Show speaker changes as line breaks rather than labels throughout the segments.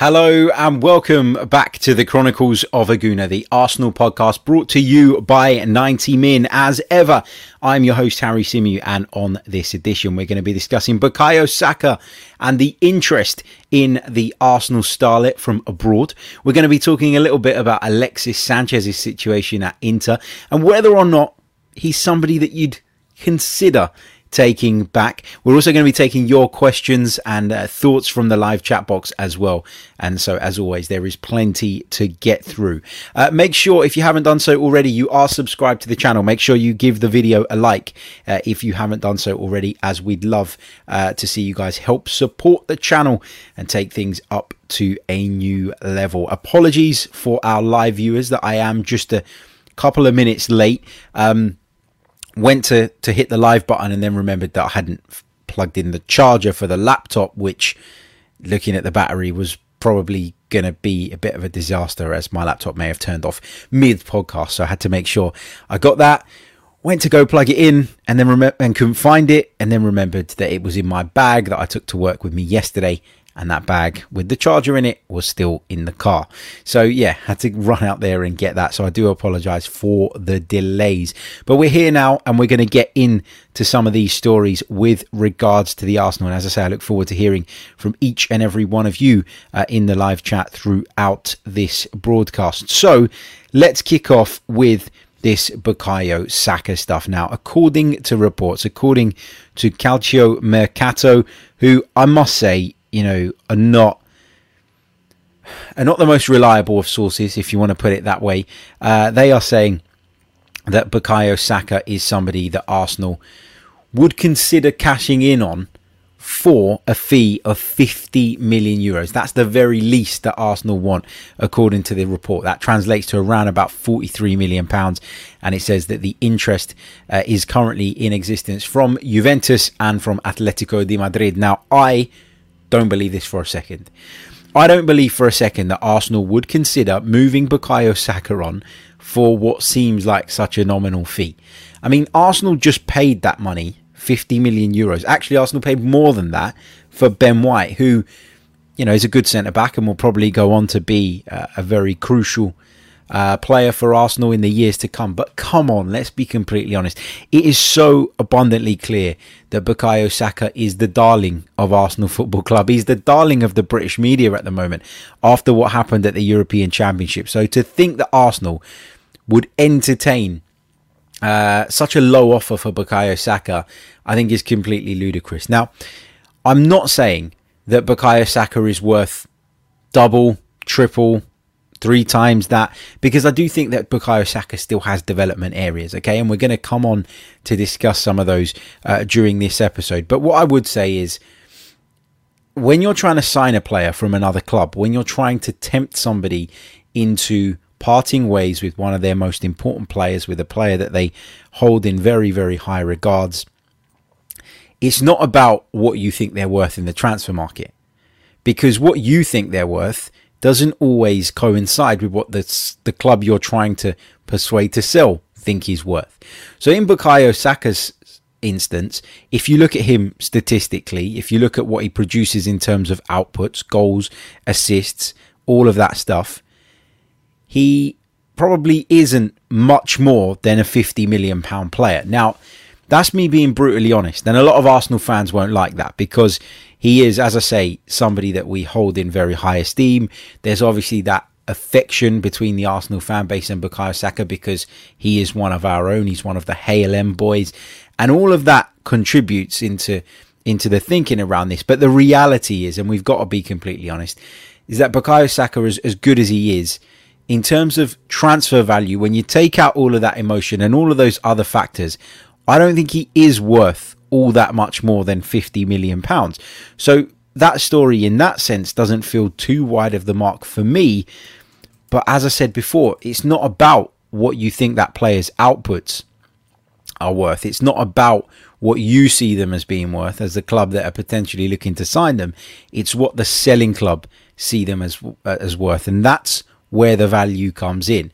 Hello and welcome back to the Chronicles of a Gooner, the Arsenal podcast brought to you by 90 Min. As ever, I'm your host Harry Symeou, and on this edition, we're going to be discussing Bukayo Saka and the interest in the Arsenal starlet from abroad. We're going to be talking a little bit about Alexis Sanchez's situation at Inter and whether or not he's somebody that you'd consider taking back. We're also going to be taking your questions and uh, thoughts from the live chat box as well. And so, as always, there is plenty to get through. Uh, make sure, if you haven't done so already, you are subscribed to the channel. Make sure you give the video a like uh, if you haven't done so already, as we'd love uh, to see you guys help support the channel and take things up to a new level. Apologies for our live viewers that I am just a couple of minutes late. Um, went to to hit the live button and then remembered that I hadn't plugged in the charger for the laptop, which looking at the battery was probably going to be a bit of a disaster as my laptop may have turned off mid podcast. So I had to make sure I got that. Went to go plug it in and then rem- and couldn't find it, and then remembered that it was in my bag that I took to work with me yesterday, and that bag with the charger in it was still in the car. So yeah, had to run out there and get that. So I do apologize for the delays. But we're here now and we're going to get into some of these stories with regards to the Arsenal. And as I say, I look forward to hearing from each and every one of you uh, in the live chat throughout this broadcast. So let's kick off with this Bukayo Saka stuff. Now, according to reports, according to Calcio Mercato, who I must say you know, are not are not the most reliable of sources, if you want to put it that way. Uh, they are saying that Bukayo Saka is somebody that Arsenal would consider cashing in on for a fee of 50 million euros. That's the very least that Arsenal want, according to the report. That translates to around about 43 million pounds. And it says that the interest uh, is currently in existence from Juventus and from Atletico de Madrid. Now, I don't believe this for a second. I don't believe for a second that Arsenal would consider moving Bukayo Saka on for what seems like such a nominal fee. I mean, Arsenal just paid that money, 50 million euros. Actually, Arsenal paid more than that for Ben White, who, you know, is a good centre back and will probably go on to be uh, a very crucial uh, player for Arsenal in the years to come. But come on, let's be completely honest. It is so abundantly clear that Bukayo Saka is the darling of Arsenal Football Club. He's the darling of the British media at the moment after what happened at the European Championship. So to think that Arsenal would entertain uh, such a low offer for Bukayo Saka, I think is completely ludicrous. Now, I'm not saying that Bukayo Saka is worth double, triple, three times that because I do think that Bukayo Saka still has development areas. Okay, and we're going to come on to discuss some of those uh, during this episode. But what I would say is when you're trying to sign a player from another club, when you're trying to tempt somebody into parting ways with one of their most important players, with a player that they hold in very, very high regards, it's not about what you think they're worth in the transfer market. Because what you think they're worth doesn't always coincide with what the, the club you're trying to persuade to sell think he's worth. So in Bukayo Saka's instance, if you look at him statistically, if you look at what he produces in terms of outputs, goals, assists, all of that stuff, he probably isn't much more than a 50 million pound player. Now, that's me being brutally honest. And a lot of Arsenal fans won't like that because he is, as I say, somebody that we hold in very high esteem. There's obviously that affection between the Arsenal fan base and Bukayo Saka because he is one of our own. He's one of the HLM boys, and all of that contributes into into the thinking around this. But the reality is, and we've got to be completely honest, is that Bukayo Saka, is as good as he is, in terms of transfer value, when you take out all of that emotion and all of those other factors, I don't think he is worth all that much more than 50 million pounds. So that story in that sense doesn't feel too wide of the mark for me. But as I said before, it's not about what you think that player's outputs are worth. It's not about what you see them as being worth as the club that are potentially looking to sign them. It's what the selling club see them as uh, as worth, and that's where the value comes in.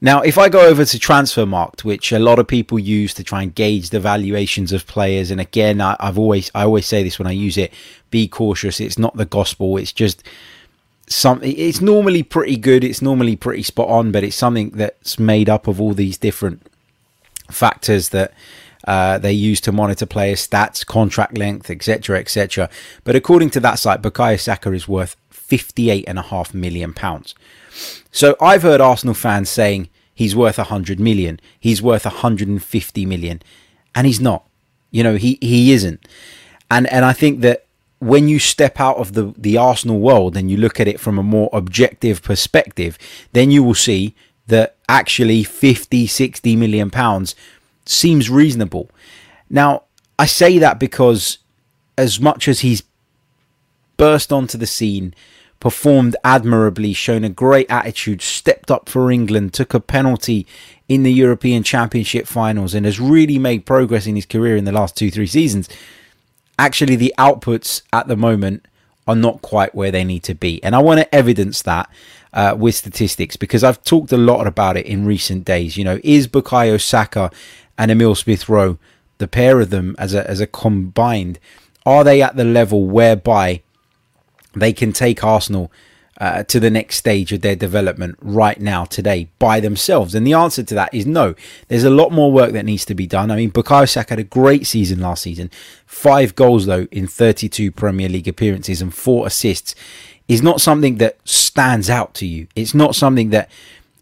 Now, if I go over to Transfermarkt, which a lot of people use to try and gauge the valuations of players, and again, I, have always I always say this when I use it: be cautious. It's not the gospel. It's just something. It's normally pretty good. It's normally pretty spot on, but it's something that's made up of all these different factors that uh, they use to monitor players' stats, contract length, etc., etc. But according to that site, Bukayo Saka is worth fifty-eight and a half million pounds. So I've heard Arsenal fans saying he's worth 100 million, he's worth 150 million, and he's not. You know, he, he isn't. And and I think that when you step out of the, the Arsenal world and you look at it from a more objective perspective, then you will see that actually 50, 60 million pounds seems reasonable. Now, I say that because as much as he's burst onto the scene performed admirably, shown a great attitude, stepped up for England, took a penalty in the European Championship finals, and has really made progress in his career in the last two, three seasons. Actually, the outputs at the moment are not quite where they need to be. And I want to evidence that uh, with statistics because I've talked a lot about it in recent days. You know, is Bukayo Saka and Emile Smith Rowe, the pair of them as a, as a combined, are they at the level whereby they can take Arsenal uh, to the next stage of their development right now, today, by themselves? And the answer to that is no. There's a lot more work that needs to be done. I mean, Bukayo Saka had a great season last season. Five goals, though, in 32 Premier League appearances and four assists is not something that stands out to you. It's not something that,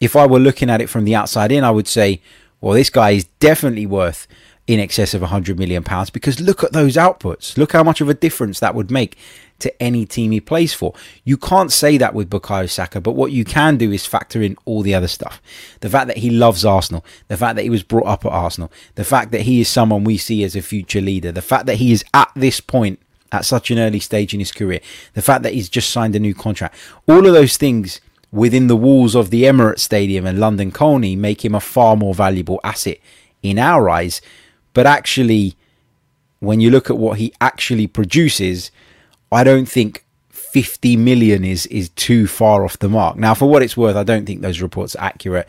if I were looking at it from the outside in, I would say, well, this guy is definitely worth in excess of 100 million pounds because look at those outputs. Look how much of a difference that would make to any team he plays for. You can't say that with Bukayo Saka, but what you can do is factor in all the other stuff. The fact that he loves Arsenal, the fact that he was brought up at Arsenal, the fact that he is someone we see as a future leader, the fact that he is at this point at such an early stage in his career, the fact that he's just signed a new contract, all of those things within the walls of the Emirates Stadium and London Colney make him a far more valuable asset in our eyes. But actually, when you look at what he actually produces, I don't think 50 million is is too far off the mark. Now, for what it's worth, I don't think those reports are accurate.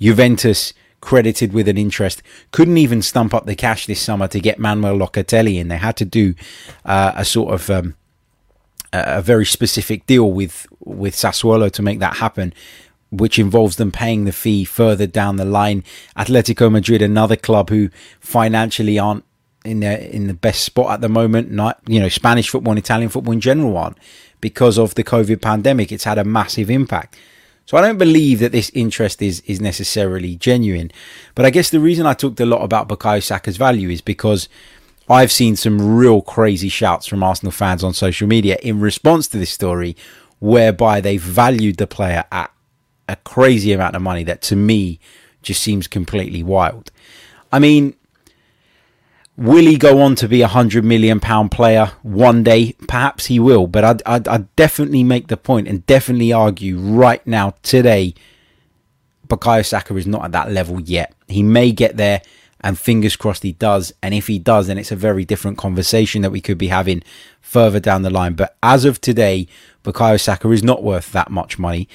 Juventus credited with an interest couldn't even stump up the cash this summer to get Manuel Locatelli in. They had to do uh, a sort of um, a very specific deal with with Sassuolo to make that happen. Which involves them paying the fee further down the line. Atletico Madrid, another club who financially aren't in the in the best spot at the moment. Not you know Spanish football and Italian football in general aren't because of the COVID pandemic. It's had a massive impact. So I don't believe that this interest is is necessarily genuine. But I guess the reason I talked a lot about Bukayo Saka's value is because I've seen some real crazy shouts from Arsenal fans on social media in response to this story, whereby they valued the player at a crazy amount of money that to me just seems completely wild. I mean, Will he go on to be a hundred million pound player one day? Perhaps he will, but I'd, I'd, I'd, definitely make the point and definitely argue right now, today, Bukayo Saka is not at that level yet. He may get there, and fingers crossed he does. And if he does, then it's a very different conversation that we could be having further down the line. But as of today, Bukayo Saka is not worth that much money.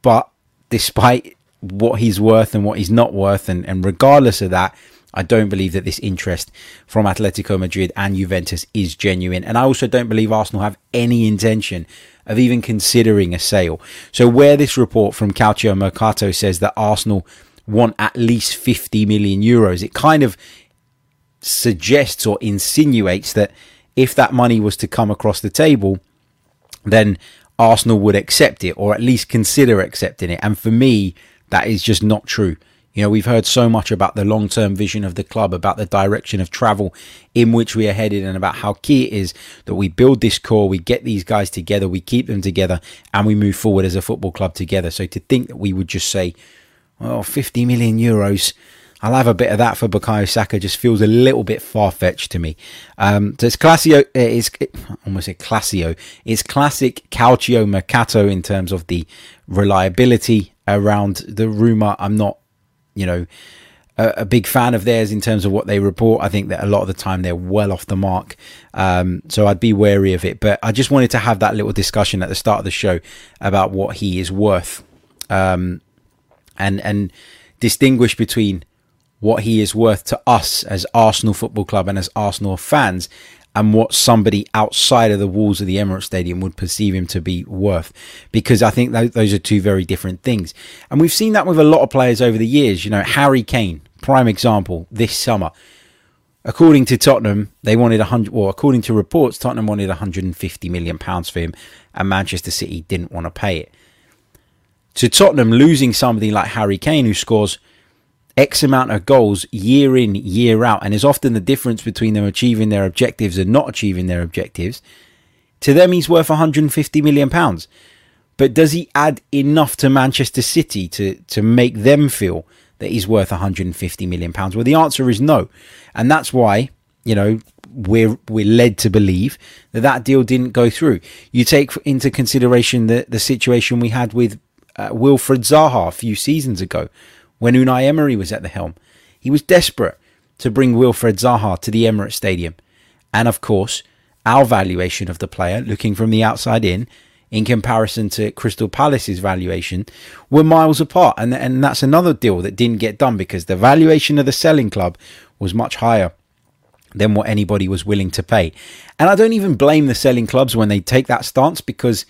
But despite what he's worth and what he's not worth, and, and regardless of that, I don't believe that this interest from Atletico Madrid and Juventus is genuine. And I also don't believe Arsenal have any intention of even considering a sale. So, where this report from Calcio Mercato says that Arsenal want at least 50 million euros, it kind of suggests or insinuates that if that money was to come across the table, then Arsenal would accept it or at least consider accepting it. And for me, that is just not true. You know, we've heard so much about the long term vision of the club, about the direction of travel in which we are headed, and about how key it is that we build this core, we get these guys together, we keep them together, and we move forward as a football club together. So to think that we would just say, well, 50 million euros, I'll have a bit of that for Bukayo Saka. Just feels a little bit far fetched to me. Um, so it's Classio. It's almost a Classio. It's classic Calcio Mercato in terms of the reliability around the rumor. I'm not, you know, a, a, big fan of theirs in terms of what they report. I think that a lot of the time they're well off the mark. Um, so I'd be wary of it. But I just wanted to have that little discussion at the start of the show about what he is worth. Um, and and distinguish between what he is worth to us as Arsenal Football Club and as Arsenal fans and what somebody outside of the walls of the Emirates Stadium would perceive him to be worth. Because I think those are two very different things. And we've seen that with a lot of players over the years. You know, Harry Kane, prime example, this summer. According to Tottenham, they wanted 100, or according to reports, Tottenham wanted 150 million pounds for him, and Manchester City didn't want to pay it. To Tottenham losing somebody like Harry Kane, who scores X amount of goals year in, year out, and is often the difference between them achieving their objectives and not achieving their objectives. To them, he's worth 150 million pounds. But does he add enough to Manchester City to, to make them feel that he's worth 150 million pounds? Well, the answer is no, and that's why you know we're we're led to believe that that deal didn't go through. You take into consideration the the situation we had with uh, Wilfried Zaha a few seasons ago, when Unai Emery was at the helm. He was desperate to bring Wilfried Zaha to the Emirates Stadium. And of course, our valuation of the player, looking from the outside in, in comparison to Crystal Palace's valuation, were miles apart. And, and that's another deal that didn't get done because the valuation of the selling club was much higher than what anybody was willing to pay. And I don't even blame the selling clubs when they take that stance because,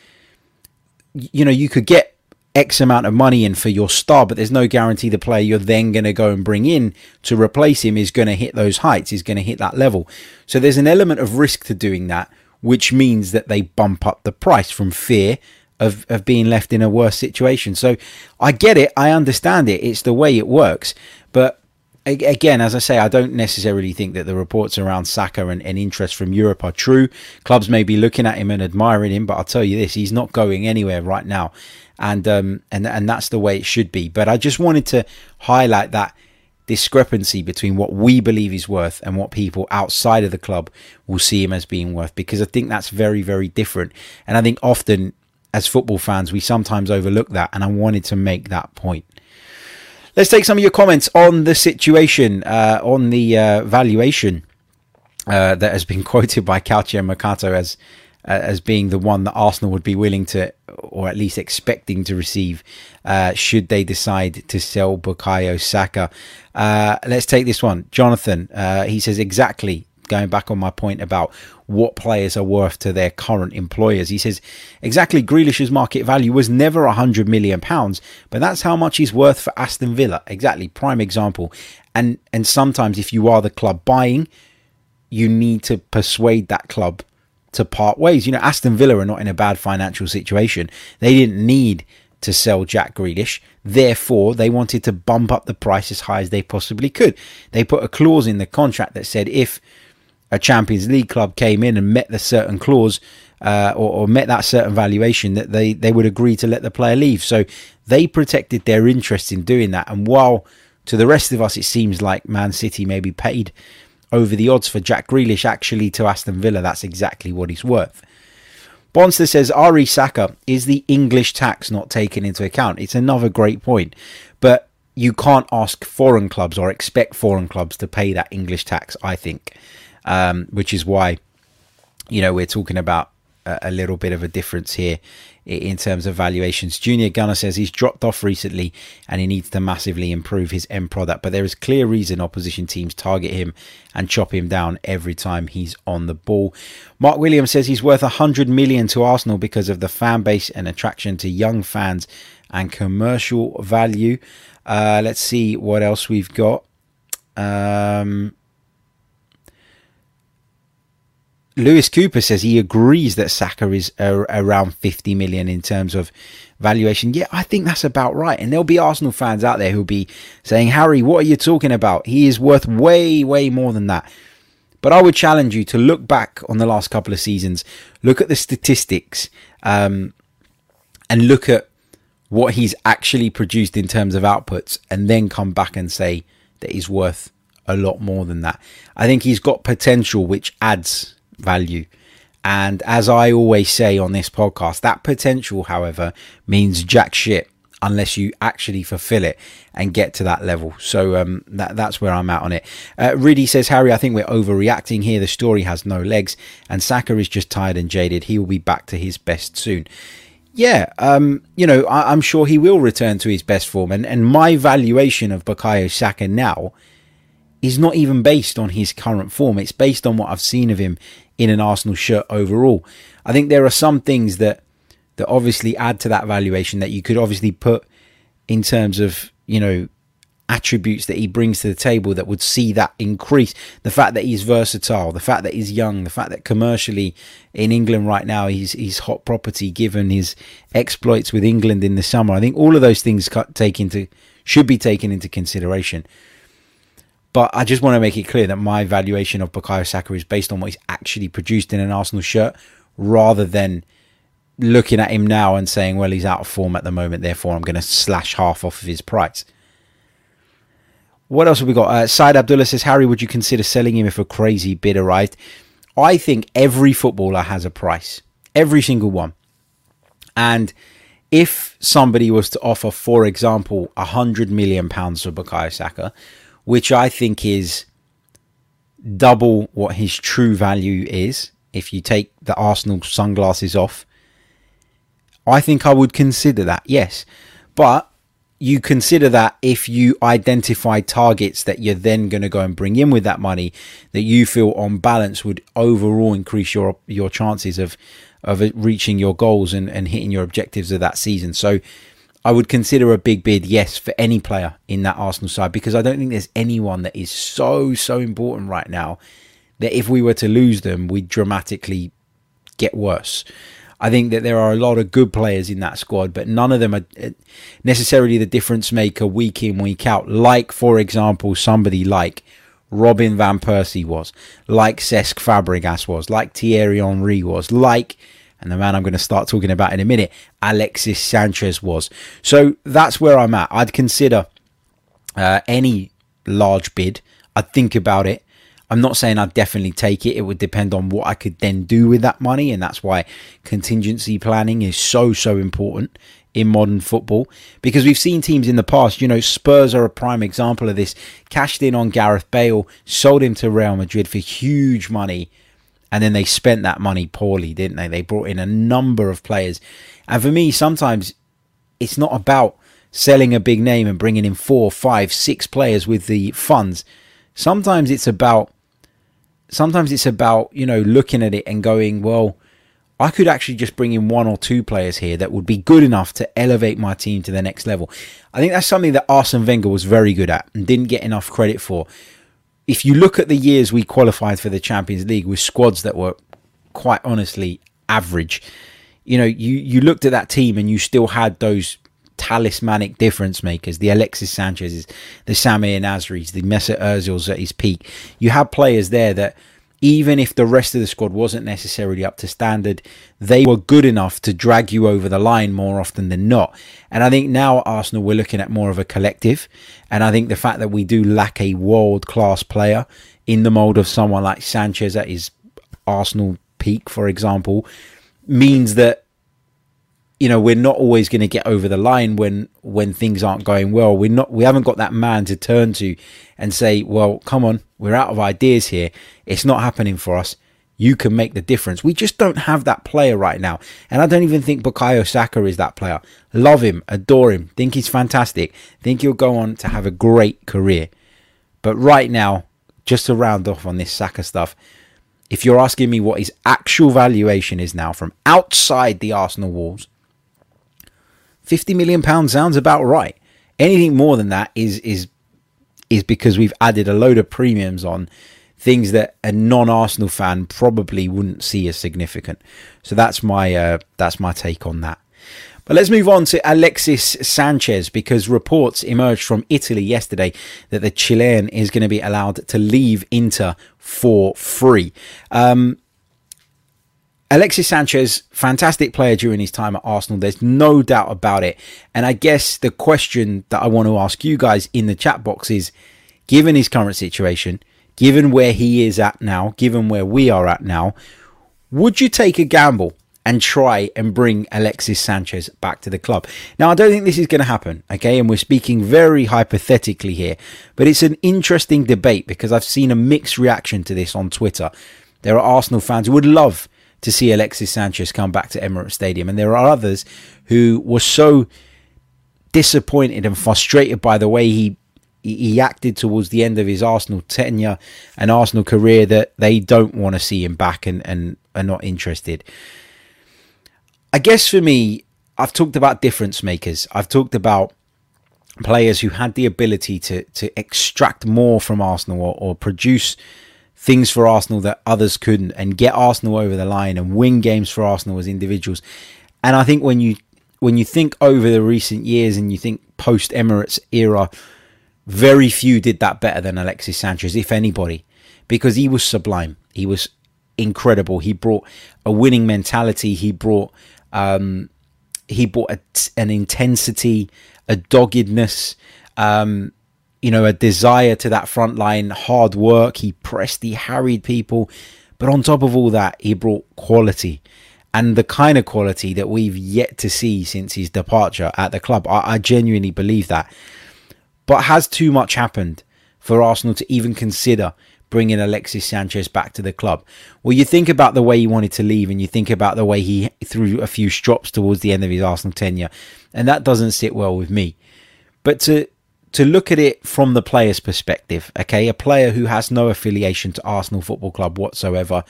you know, you could get X amount of money in for your star, but there's no guarantee the player you're then going to go and bring in to replace him is going to hit those heights, is going to hit that level. So there's an element of risk to doing that, which means that they bump up the price from fear of, of being left in a worse situation. So I get it, I understand it, it's the way it works. But again, as I say, I don't necessarily think that the reports around Saka and, and, interest from Europe are true. Clubs may be looking at him and admiring him, but I'll tell you this: he's not going anywhere right now and um, and and that's the way it should be. But I just wanted to highlight that discrepancy between what we believe he's worth and what people outside of the club will see him as being worth because I think that's very very different. And I think often as football fans we sometimes overlook that, and I wanted to make that point. Let's take some of your comments on the situation, uh, on the uh, valuation uh, that has been quoted by Calcio Mercato as uh, as being the one that Arsenal would be willing to, or at least expecting to receive, uh, should they decide to sell Bukayo Saka. Uh, let's take this one. Jonathan, uh, he says exactly, going back on my point about what players are worth to their current employers. He says exactly Grealish's market value was never a hundred million pounds, but that's how much he's worth for Aston Villa. Exactly, prime example. And and sometimes if you are the club buying, you need to persuade that club to part ways. You know, Aston Villa are not in a bad financial situation. They didn't need to sell Jack Grealish. Therefore, they wanted to bump up the price as high as they possibly could. They put a clause in the contract that said if a Champions League club came in and met the certain clause uh, or, or, met that certain valuation, that they, they would agree to let the player leave. So they protected their interest in doing that. And while to the rest of us it seems like Man City maybe paid over the odds for Jack Grealish actually to Aston Villa. That's exactly what he's worth. Bonster says Ari Saka is the English tax not taken into account. It's another great point, but you can't ask foreign clubs or expect foreign clubs to pay that English tax. I think, um, which is why you know we're talking about a little bit of a difference here in terms of valuations. Junior Gunner says he's dropped off recently and he needs to massively improve his end product, but there is clear reason opposition teams target him and chop him down every time he's on the ball. Mark Williams says he's worth 100 million to Arsenal because of the fan base and attraction to young fans and commercial value. Uh, let's see what else we've got. Um, Lewis Cooper says he agrees that Saka is around 50 million in terms of valuation. Yeah, I think that's about right. And there'll be Arsenal fans out there who'll be saying, Harry, what are you talking about? He is worth way, way more than that. But I would challenge you to look back on the last couple of seasons, look at the statistics, um, and look at what he's actually produced in terms of outputs, and then come back and say, that he's worth a lot more than that. I think he's got potential which adds value. And as I always say on this podcast, that potential, however, means jack shit unless you actually fulfill it and get to that level. So um, that that's where I'm at on it. Uh, Riddy says, Harry, I think we're overreacting here. The story has no legs, and Saka is just tired and jaded. He will be back to his best soon. Yeah, um, you know, I, am sure he will return to his best form. And, and my valuation of Bukayo Saka now is not even based on his current form. It's based on what I've seen of him in an Arsenal shirt overall. I think there are some things that that obviously add to that valuation that you could obviously put in terms of, you know, attributes that he brings to the table that would see that increase. The fact that he's versatile, the fact that he's young, the fact that commercially in England right now he's he's hot property given his exploits with England in the summer. I think all of those things take into should be taken into consideration. But I just want to make it clear that my valuation of Bukayo Saka is based on what he's actually produced in an Arsenal shirt rather than looking at him now and saying, well, he's out of form at the moment, therefore I'm going to slash half off of his price. What else have we got? Uh, Said Abdullah says, Harry, would you consider selling him if a crazy bid arrived? I think every footballer has a price, every single one. And if somebody was to offer, for example, a hundred million pounds for Bukayo Saka, which I think is double what his true value is, if you take the Arsenal sunglasses off, I think I would consider that, yes. But you consider that if you identify targets that you're then going to go and bring in with that money that you feel on balance would overall increase your your chances of of reaching your goals and, and hitting your objectives of that season. So I would consider a big bid, yes, for any player in that Arsenal side because I don't think there's anyone that is so so important right now that if we were to lose them, we'd dramatically get worse. I think that there are a lot of good players in that squad, but none of them are uh, necessarily the difference maker week in, week out. Like, for example, somebody like Robin Van Persie was, like Cesc Fabregas was, like Thierry Henry was, like, and the man I'm going to start talking about in a minute, Alexis Sanchez was. So that's where I'm at. I'd consider uh, any large bid. I'd think about it. I'm not saying I'd definitely take it. It would depend on what I could then do with that money. And that's why contingency planning is so, so important in modern football because we've seen teams in the past, you know, Spurs are a prime example of this, cashed in on Gareth Bale, sold him to Real Madrid for huge money, and then they spent that money poorly, didn't they? They brought in a number of players. And for me, sometimes it's not about selling a big name and bringing in four, five, six players with the funds. Sometimes it's about sometimes it's about you know looking at it and going, well, I could actually just bring in one or two players here that would be good enough to elevate my team to the next level. I think that's something that Arsene Wenger was very good at and didn't get enough credit for. If you look at the years we qualified for the Champions League with squads that were quite honestly average, you know, you you looked at that team and you still had those talismanic difference makers, the Alexis Sanchez's, the Samir Nasri's, the Mesut Ozil's at his peak. You had players there that even if the rest of the squad wasn't necessarily up to standard, they were good enough to drag you over the line more often than not. And I think now at Arsenal, we're looking at more of a collective. And I think the fact that we do lack a world class player in the mould of someone like Sanchez at his Arsenal peak, for example, means that you know we're not always going to get over the line when when things aren't going well. We're not we haven't got that man to turn to and say well come on we're out of ideas here. It's not happening for us. You can make the difference. We just don't have that player right now. And i don't even think bukayo saka is that player. Love him adore him think he's fantastic think he'll go on to have a great career. But right now just to round off on this saka stuff if you're asking me what his actual valuation is now from outside the arsenal walls 50 million pounds sounds about right. Anything more than that is is is because we've added a load of premiums on things that a non-Arsenal fan probably wouldn't see as significant. So that's my uh, that's my take on that. But let's move on to Alexis Sanchez because reports emerged from Italy yesterday that the Chilean is going to be allowed to leave Inter for free. Um, Alexis Sanchez, fantastic player during his time at Arsenal. There's no doubt about it. And I guess the question that I want to ask you guys in the chat box is given his current situation, given where he is at now, given where we are at now, would you take a gamble and try and bring Alexis Sanchez back to the club? Now, I don't think this is going to happen, okay? And we're speaking very hypothetically here, but it's an interesting debate because I've seen a mixed reaction to this on Twitter. There are Arsenal fans who would love to see Alexis Sanchez come back to Emirates Stadium, and there are others who were so disappointed and frustrated by the way he he acted towards the end of his Arsenal tenure and Arsenal career that they don't want to see him back and, and are not interested. I guess for me, I've talked about difference makers. I've talked about players who had the ability to to extract more from Arsenal or, or produce things for Arsenal that others couldn't and get Arsenal over the line and win games for Arsenal as individuals. And I think when you when you think over the recent years and you think post Emirates era, very few did that better than Alexis Sanchez, if anybody, because he was sublime. He was incredible. He brought a winning mentality. He brought um, he brought a, an intensity, a doggedness, um, you know, a desire to that front line, hard work. He pressed, he harried people, but on top of all that, he brought quality and the kind of quality that we've yet to see since his departure at the club. I, I genuinely believe that. But has too much happened for Arsenal to even consider bringing Alexis Sanchez back to the club? Well, you think about the way he wanted to leave and you think about the way he threw a few strops towards the end of his Arsenal tenure, and that doesn't sit well with me. But to to look at it from the player's perspective, okay, a player who has no affiliation to Arsenal Football Club whatsoever,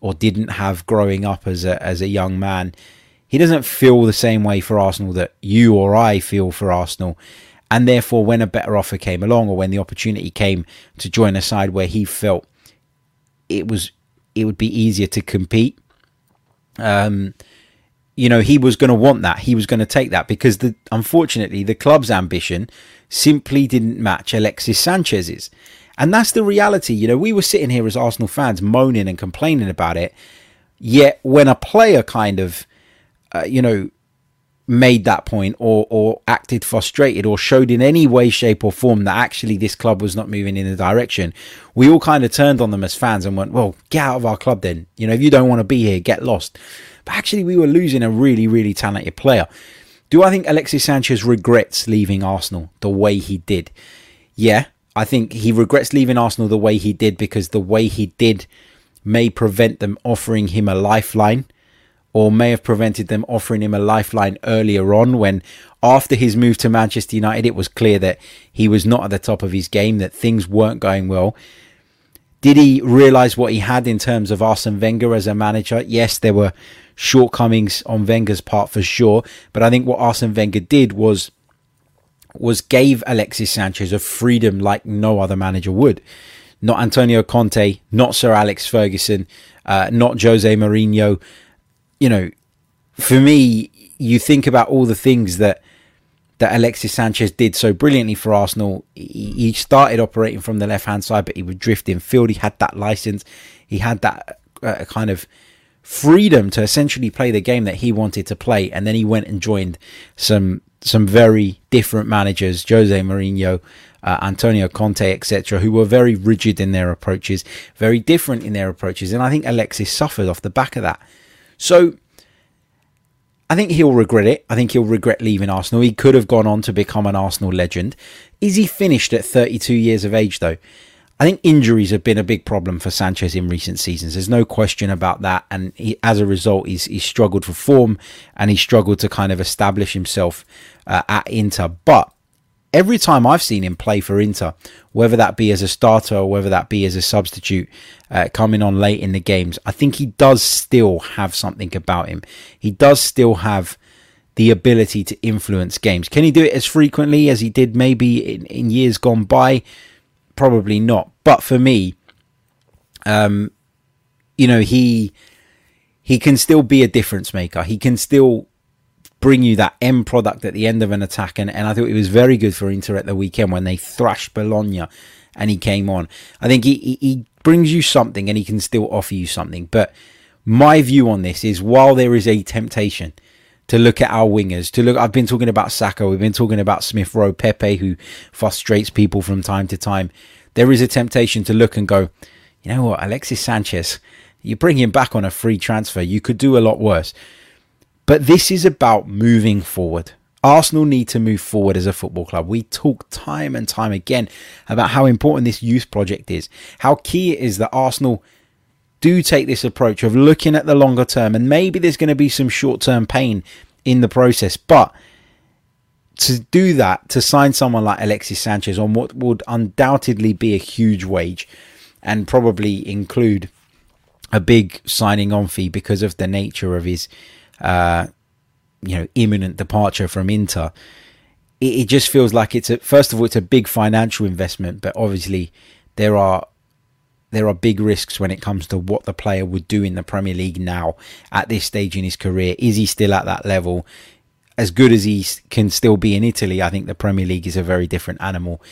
or didn't have growing up as a as a young man, he doesn't feel the same way for Arsenal that you or I feel for Arsenal. And therefore, when a better offer came along, or when the opportunity came to join a side where he felt it was it would be easier to compete, um, you know, he was going to want that. He was going to take that because the unfortunately the club's ambition simply didn't match Alexis Sanchez's. And that's the reality. You know, we were sitting here as Arsenal fans moaning and complaining about it. Yet when a player kind of, uh, you know, made that point or or acted frustrated or showed in any way shape or form that actually this club was not moving in the direction we all kind of turned on them as fans and went well get out of our club then you know if you don't want to be here get lost but actually we were losing a really really talented player do i think alexis sanchez regrets leaving arsenal the way he did? Yeah i think he regrets leaving arsenal the way he did because the way he did may prevent them offering him a lifeline or may have prevented them offering him a lifeline earlier on when after his move to Manchester United it was clear that he was not at the top of his game that things weren't going well. Did he realize what he had in terms of Arsene Wenger as a manager? Yes there were shortcomings on Wenger's part for sure but I think what Arsene Wenger did was was gave Alexis Sanchez a freedom like no other manager would not Antonio Conte not Sir Alex Ferguson uh, not Jose Mourinho you know, for me, you think about all the things that that Alexis Sanchez did so brilliantly for Arsenal. He started operating from the left hand side, but he would drift in field. He had that license. He had that uh, kind of freedom to essentially play the game that he wanted to play. And then he went and joined some some very different managers, Jose Mourinho, uh, Antonio Conte, etc., who were very rigid in their approaches, very different in their approaches. And I think Alexis suffered off the back of that. So I think he'll regret it. I think he'll regret leaving Arsenal. He could have gone on to become an Arsenal legend. Is he finished at 32 years of age, though? I think injuries have been a big problem for Sanchez in recent seasons. There's no question about that. And he, as a result, he's, he's struggled for form and he struggled to kind of establish himself uh, at Inter. But every time I've seen him play for Inter, whether that be as a starter or whether that be as a substitute uh, coming on late in the games, I think he does still have something about him. He does still have the ability to influence games. Can he do it as frequently as he did maybe in, in years gone by? Probably not. But for me, um, you know, he he can still be a difference maker. He can still bring you that end product at the end of an attack. And, and I thought it was very good for Inter at the weekend when they thrashed Bologna and he came on. I think he, he, he brings you something and he can still offer you something. But my view on this is while there is a temptation to look at our wingers, to look, I've been talking about Saka, we've been talking about Smith Rowe, Pepe, who frustrates people from time to time. there is a temptation to look and go, you know what, Alexis Sanchez, you bring him back on a free transfer, you could do a lot worse. But this is about moving forward. Arsenal need to move forward as a football club. We talk time and time again about how important this youth project is, how key it is that Arsenal do take this approach of looking at the longer term, and maybe there's going to be some short term pain in the process, but to do that, to sign someone like Alexis Sanchez on what would undoubtedly be a huge wage and probably include a big signing on fee because of the nature of his, uh, you know, imminent departure from Inter. It, it just feels like it's a first of all it's a big financial investment, but obviously there are there are big risks when it comes to what the player would do in the Premier League now at this stage in his career. Is he still at that level? As good as he can still be in Italy, I think the Premier League is a very different animal.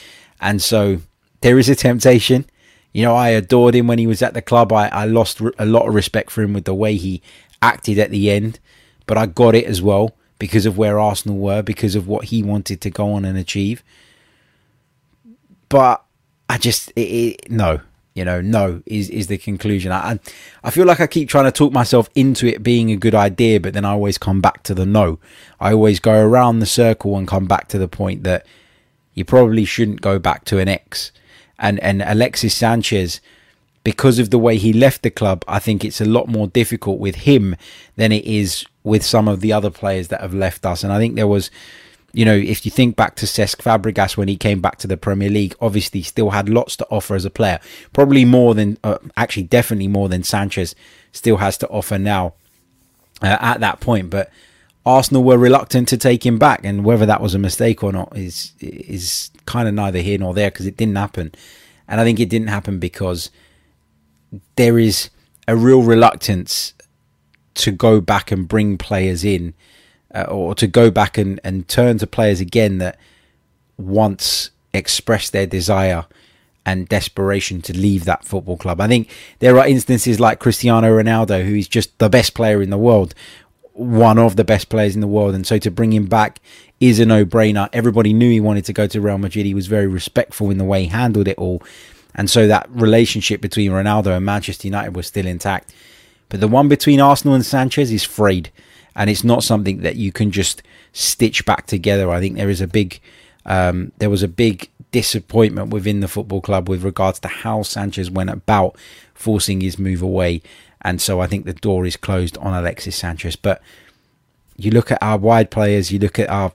And so there is a temptation you know, I adored him when he was at the club. I, I lost a lot of respect for him with the way he acted at the end, but I got it as well because of where Arsenal were, because of what he wanted to go on and achieve. But I just, it, it, no, you know, no is is the conclusion. I I feel like I keep trying to talk myself into it being a good idea, but then I always come back to the no. I always go around the circle and come back to the point that you probably shouldn't go back to an ex and and Alexis Sanchez because of the way he left the club, I think it's a lot more difficult with him than it is with some of the other players that have left us. And I think there was, you know, if you think back to Cesc Fabregas when he came back to the Premier League, obviously still had lots to offer as a player, probably more than, uh, actually, definitely more than Sanchez still has to offer now uh, at that point. But Arsenal were reluctant to take him back, and whether that was a mistake or not is is kind of neither here nor there because it didn't happen. And I think it didn't happen because there is a real reluctance to go back and bring players in, uh, or to go back and, and turn to players again that once expressed their desire and desperation to leave that football club. I think there are instances like Cristiano Ronaldo, who is just the best player in the world, one of the best players in the world. And so to bring him back is a no brainer. Everybody knew he wanted to go to Real Madrid. He was very respectful in the way he handled it all. And so that relationship between Ronaldo and Manchester United was still intact. But the one between Arsenal and Sanchez is frayed. And it's not something that you can just stitch back together. I think there is a big, um, there was a big disappointment within the football club with regards to how Sanchez went about forcing his move away and so I think the door is closed on Alexis Sanchez. But you look at our wide players, you look at our,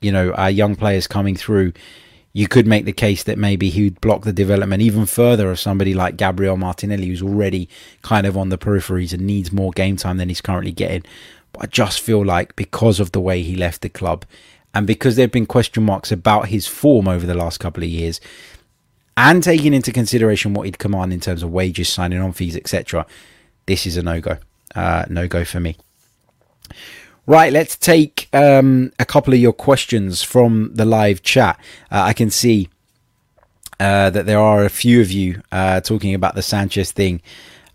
you know, our young players coming through. You could make the case that maybe he would block the development even further of somebody like Gabriel Martinelli, who's already kind of on the peripheries and needs more game time than he's currently getting. But I just feel like because of the way he left the club and because there have been question marks about his form over the last couple of years, and taking into consideration what he'd command in terms of wages, signing on fees, etc., this is a no go. Uh, no go for me. Right, let's take um, a couple of your questions from the live chat. Uh, I can see uh, that there are a few of you uh, talking about the Sanchez thing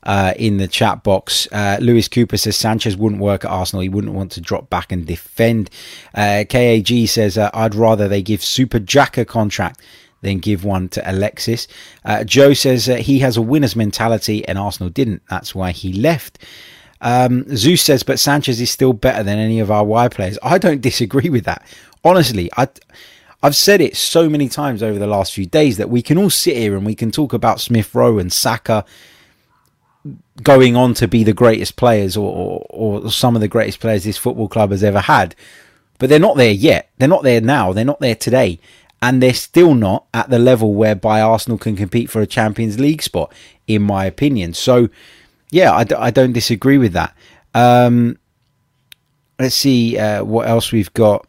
uh, in the chat box. Uh, Lewis Cooper says Sanchez wouldn't work at Arsenal. He wouldn't want to drop back and defend. Uh, KAG says I'd rather they give Super Jack a contract then give one to Alexis. Uh, Joe says uh, he has a winner's mentality and Arsenal didn't. That's why he left. Um, Zeus says, but Sanchez is still better than any of our wide players. I don't disagree with that. Honestly, I, I've said it so many times over the last few days that we can all sit here and we can talk about Smith Rowe and Saka going on to be the greatest players or, or, or some of the greatest players this football club has ever had. But they're not there yet. They're not there now. They're not there today and they're still not at the level whereby Arsenal can compete for a Champions League spot, in my opinion. So, yeah, I d- I don't disagree with that. Um, let's see uh, what else we've got.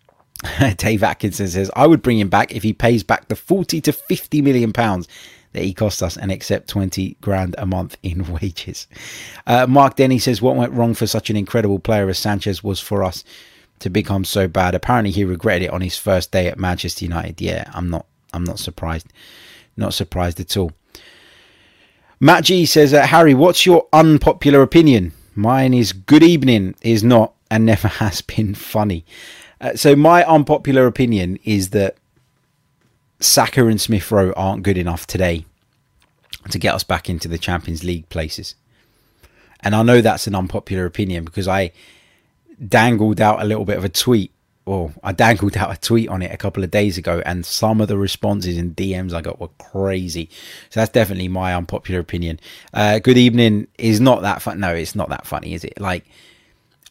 Dave Atkinson says, I would bring him back if he pays back the 40 to 50 million pounds that he cost us and accept 20 grand a month in wages. Uh, Mark Denny says, What went wrong for such an incredible player as Sanchez was for us? to become so bad. Apparently, he regretted it on his first day at Manchester United. Yeah, I'm not. I'm not surprised. Not surprised at all. Matt G says, uh, Harry, what's your unpopular opinion? Mine is good evening is not and never has been funny. Uh, so my unpopular opinion is that Saka and Smith Rowe aren't good enough today to get us back into the Champions League places. And I know that's an unpopular opinion because I dangled out a little bit of a tweet. Well, I dangled out a tweet on it a couple of days ago, and some of the responses and DMs I got were crazy. So that's definitely my unpopular opinion. Uh, good evening is not that fun. No, it's not that funny, is it? Like,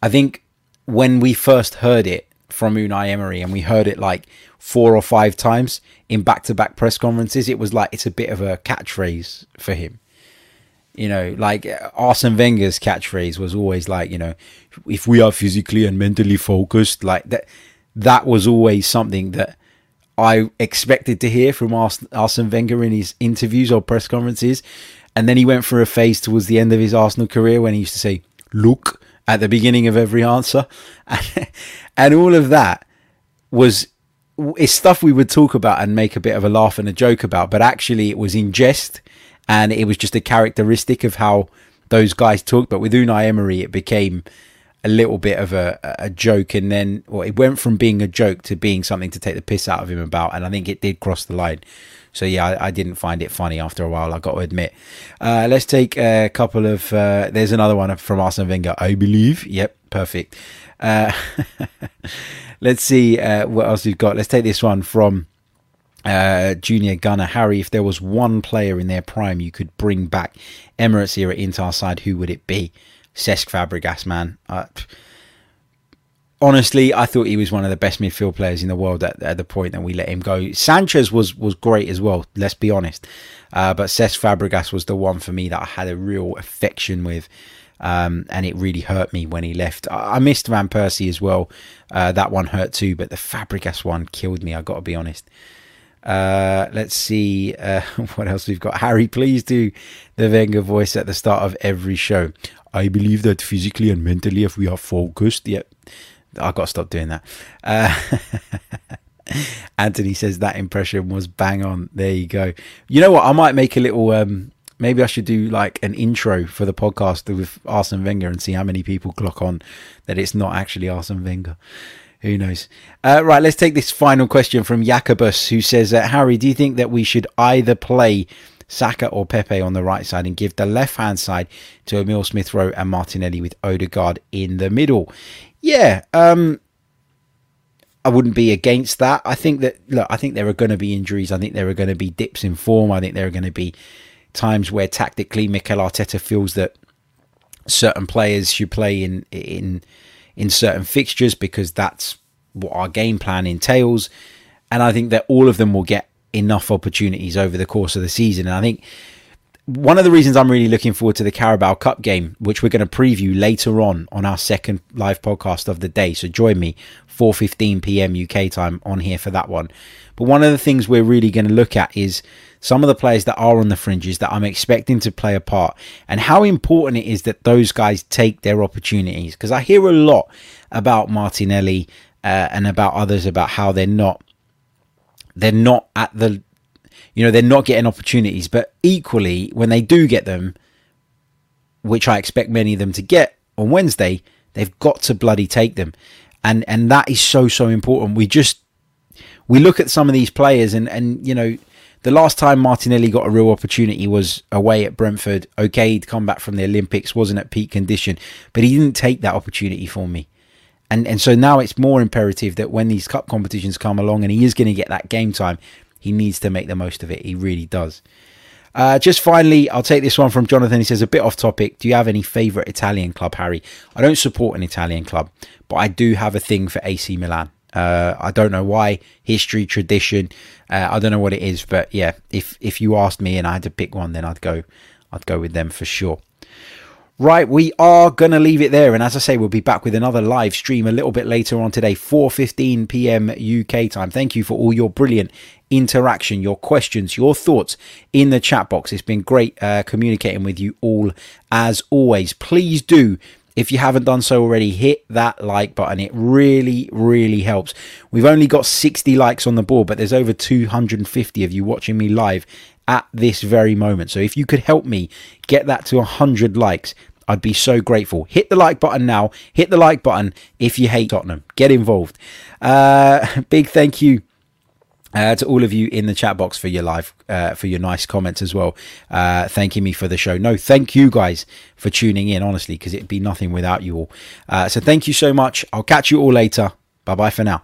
I think when we first heard it from Unai Emery and we heard it like four or five times in back to back press conferences, it was like it's a bit of a catchphrase for him. You know, like Arsene Wenger's catchphrase was always like, you know, if we are physically and mentally focused, like that, that was always something that I expected to hear from Arsene Wenger in his interviews or press conferences. And then he went through a phase towards the end of his Arsenal career when he used to say, look, at the beginning of every answer. and all of that was it's stuff we would talk about and make a bit of a laugh and a joke about, but actually it was in jest and it was just a characteristic of how those guys talked. But with Unai Emery, it became a little bit of a, a joke, and then well, it went from being a joke to being something to take the piss out of him about, and I think it did cross the line. So yeah, I, I didn't find it funny after a while. I got to admit. Uh, let's take a couple of. Uh, there's another one from Arsene Wenger, I believe. Yep, perfect. Uh, let's see uh, what else we've got. Let's take this one from uh, Junior Gunner Harry. If there was one player in their prime you could bring back Emirates era into our side, who would it be? Cesc Fabregas, man. Honestly, I thought he was one of the best midfield players in the world at, at, the point that we let him go. Sanchez was was great as well. Let's be honest, uh, but Cesc Fabregas was the one for me that I had a real affection with. Um, and it really hurt me when he left. I, I missed Van Persie as well. Uh, that one hurt too, but the Fabregas one killed me. I got to be honest. Uh, let's see uh, what else we've got. Harry, please do the Wenger voice at the start of every show. I believe that physically and mentally, if we are focused, yep, I've got to stop doing that. Uh, Anthony says that impression was bang on. There you go. You know what? I might make a little. Um, maybe I should do like an intro for the podcast with Arsene Wenger and see how many people clock on that it's not actually Arsene Wenger. Who knows? Uh, right, let's take this final question from Jacobus, who says, uh, Harry, do you think that we should either play Saka or Pepe on the right side and give the left hand side to Emile Smith Rowe and Martinelli with Odegaard in the middle? Yeah, um, I wouldn't be against that. I think that look, I think there are going to be injuries. I think there are going to be dips in form. I think there are going to be times where tactically Mikel Arteta feels that certain players should play in in in certain fixtures because that's what our game plan entails. And I think that all of them will get enough opportunities over the course of the season. And I think one of the reasons I'm really looking forward to the Carabao Cup game, which we're going to preview later on on our second live podcast of the day. So join me 4:15 p.m. UK time on here for that one. But one of the things we're really going to look at is some of the players that are on the fringes that I'm expecting to play a part and how important it is that those guys take their opportunities because I hear a lot about Martinelli uh, and about others about how they're not they're not at the you know they're not getting opportunities but equally when they do get them which I expect many of them to get on Wednesday they've got to bloody take them and and that is so so important we just we look at some of these players and and you know the last time Martinelli got a real opportunity was away at Brentford. Okay, he'd come back from the Olympics, wasn't at peak condition, but he didn't take that opportunity for me. And and so now it's more imperative that when these cup competitions come along and he is going to get that game time, he needs to make the most of it. He really does. Uh, just finally, I'll take this one from Jonathan. He says, a bit off topic. Do you have any favourite Italian club, Harry? I don't support an Italian club, but I do have a thing for AC Milan. Uh, I don't know why. History, tradition. Uh, I don't know what it is, but yeah. If if you asked me and I had to pick one, then I'd go. I'd go with them for sure. Right, we are going to leave it there. And as I say, we'll be back with another live stream a little bit later on today, 4.15 p.m. UK time. Thank you for all your brilliant interaction, your questions, your thoughts in the chat box. It's been great uh, communicating with you all as always. Please do if you haven't done so already, hit that like button. It really, really helps. We've only got 60 likes on the board, but there's over 250 of you watching me live at this very moment. So if you could help me get that to 100 likes, I'd be so grateful. Hit the like button now. Hit the like button if you hate Tottenham. Get involved. Uh, big thank you Uh, to all of you in the chat box for your live, uh, for your nice comments as well, uh, thanking me for the show. No, thank you guys for tuning in, honestly, because it'd be nothing without you all. Uh, so thank you so much. I'll catch you all later. Bye bye for now.